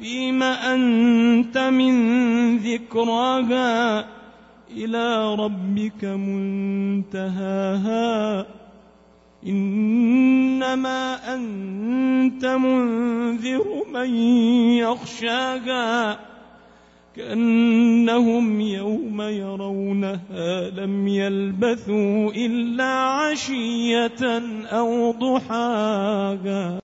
فيم أنت من ذكراها إلى ربك منتهاها. إنما أنت منذر من يخشاها كأنهم يوم يرونها لم يلبثوا إلا عشية أو ضحاها.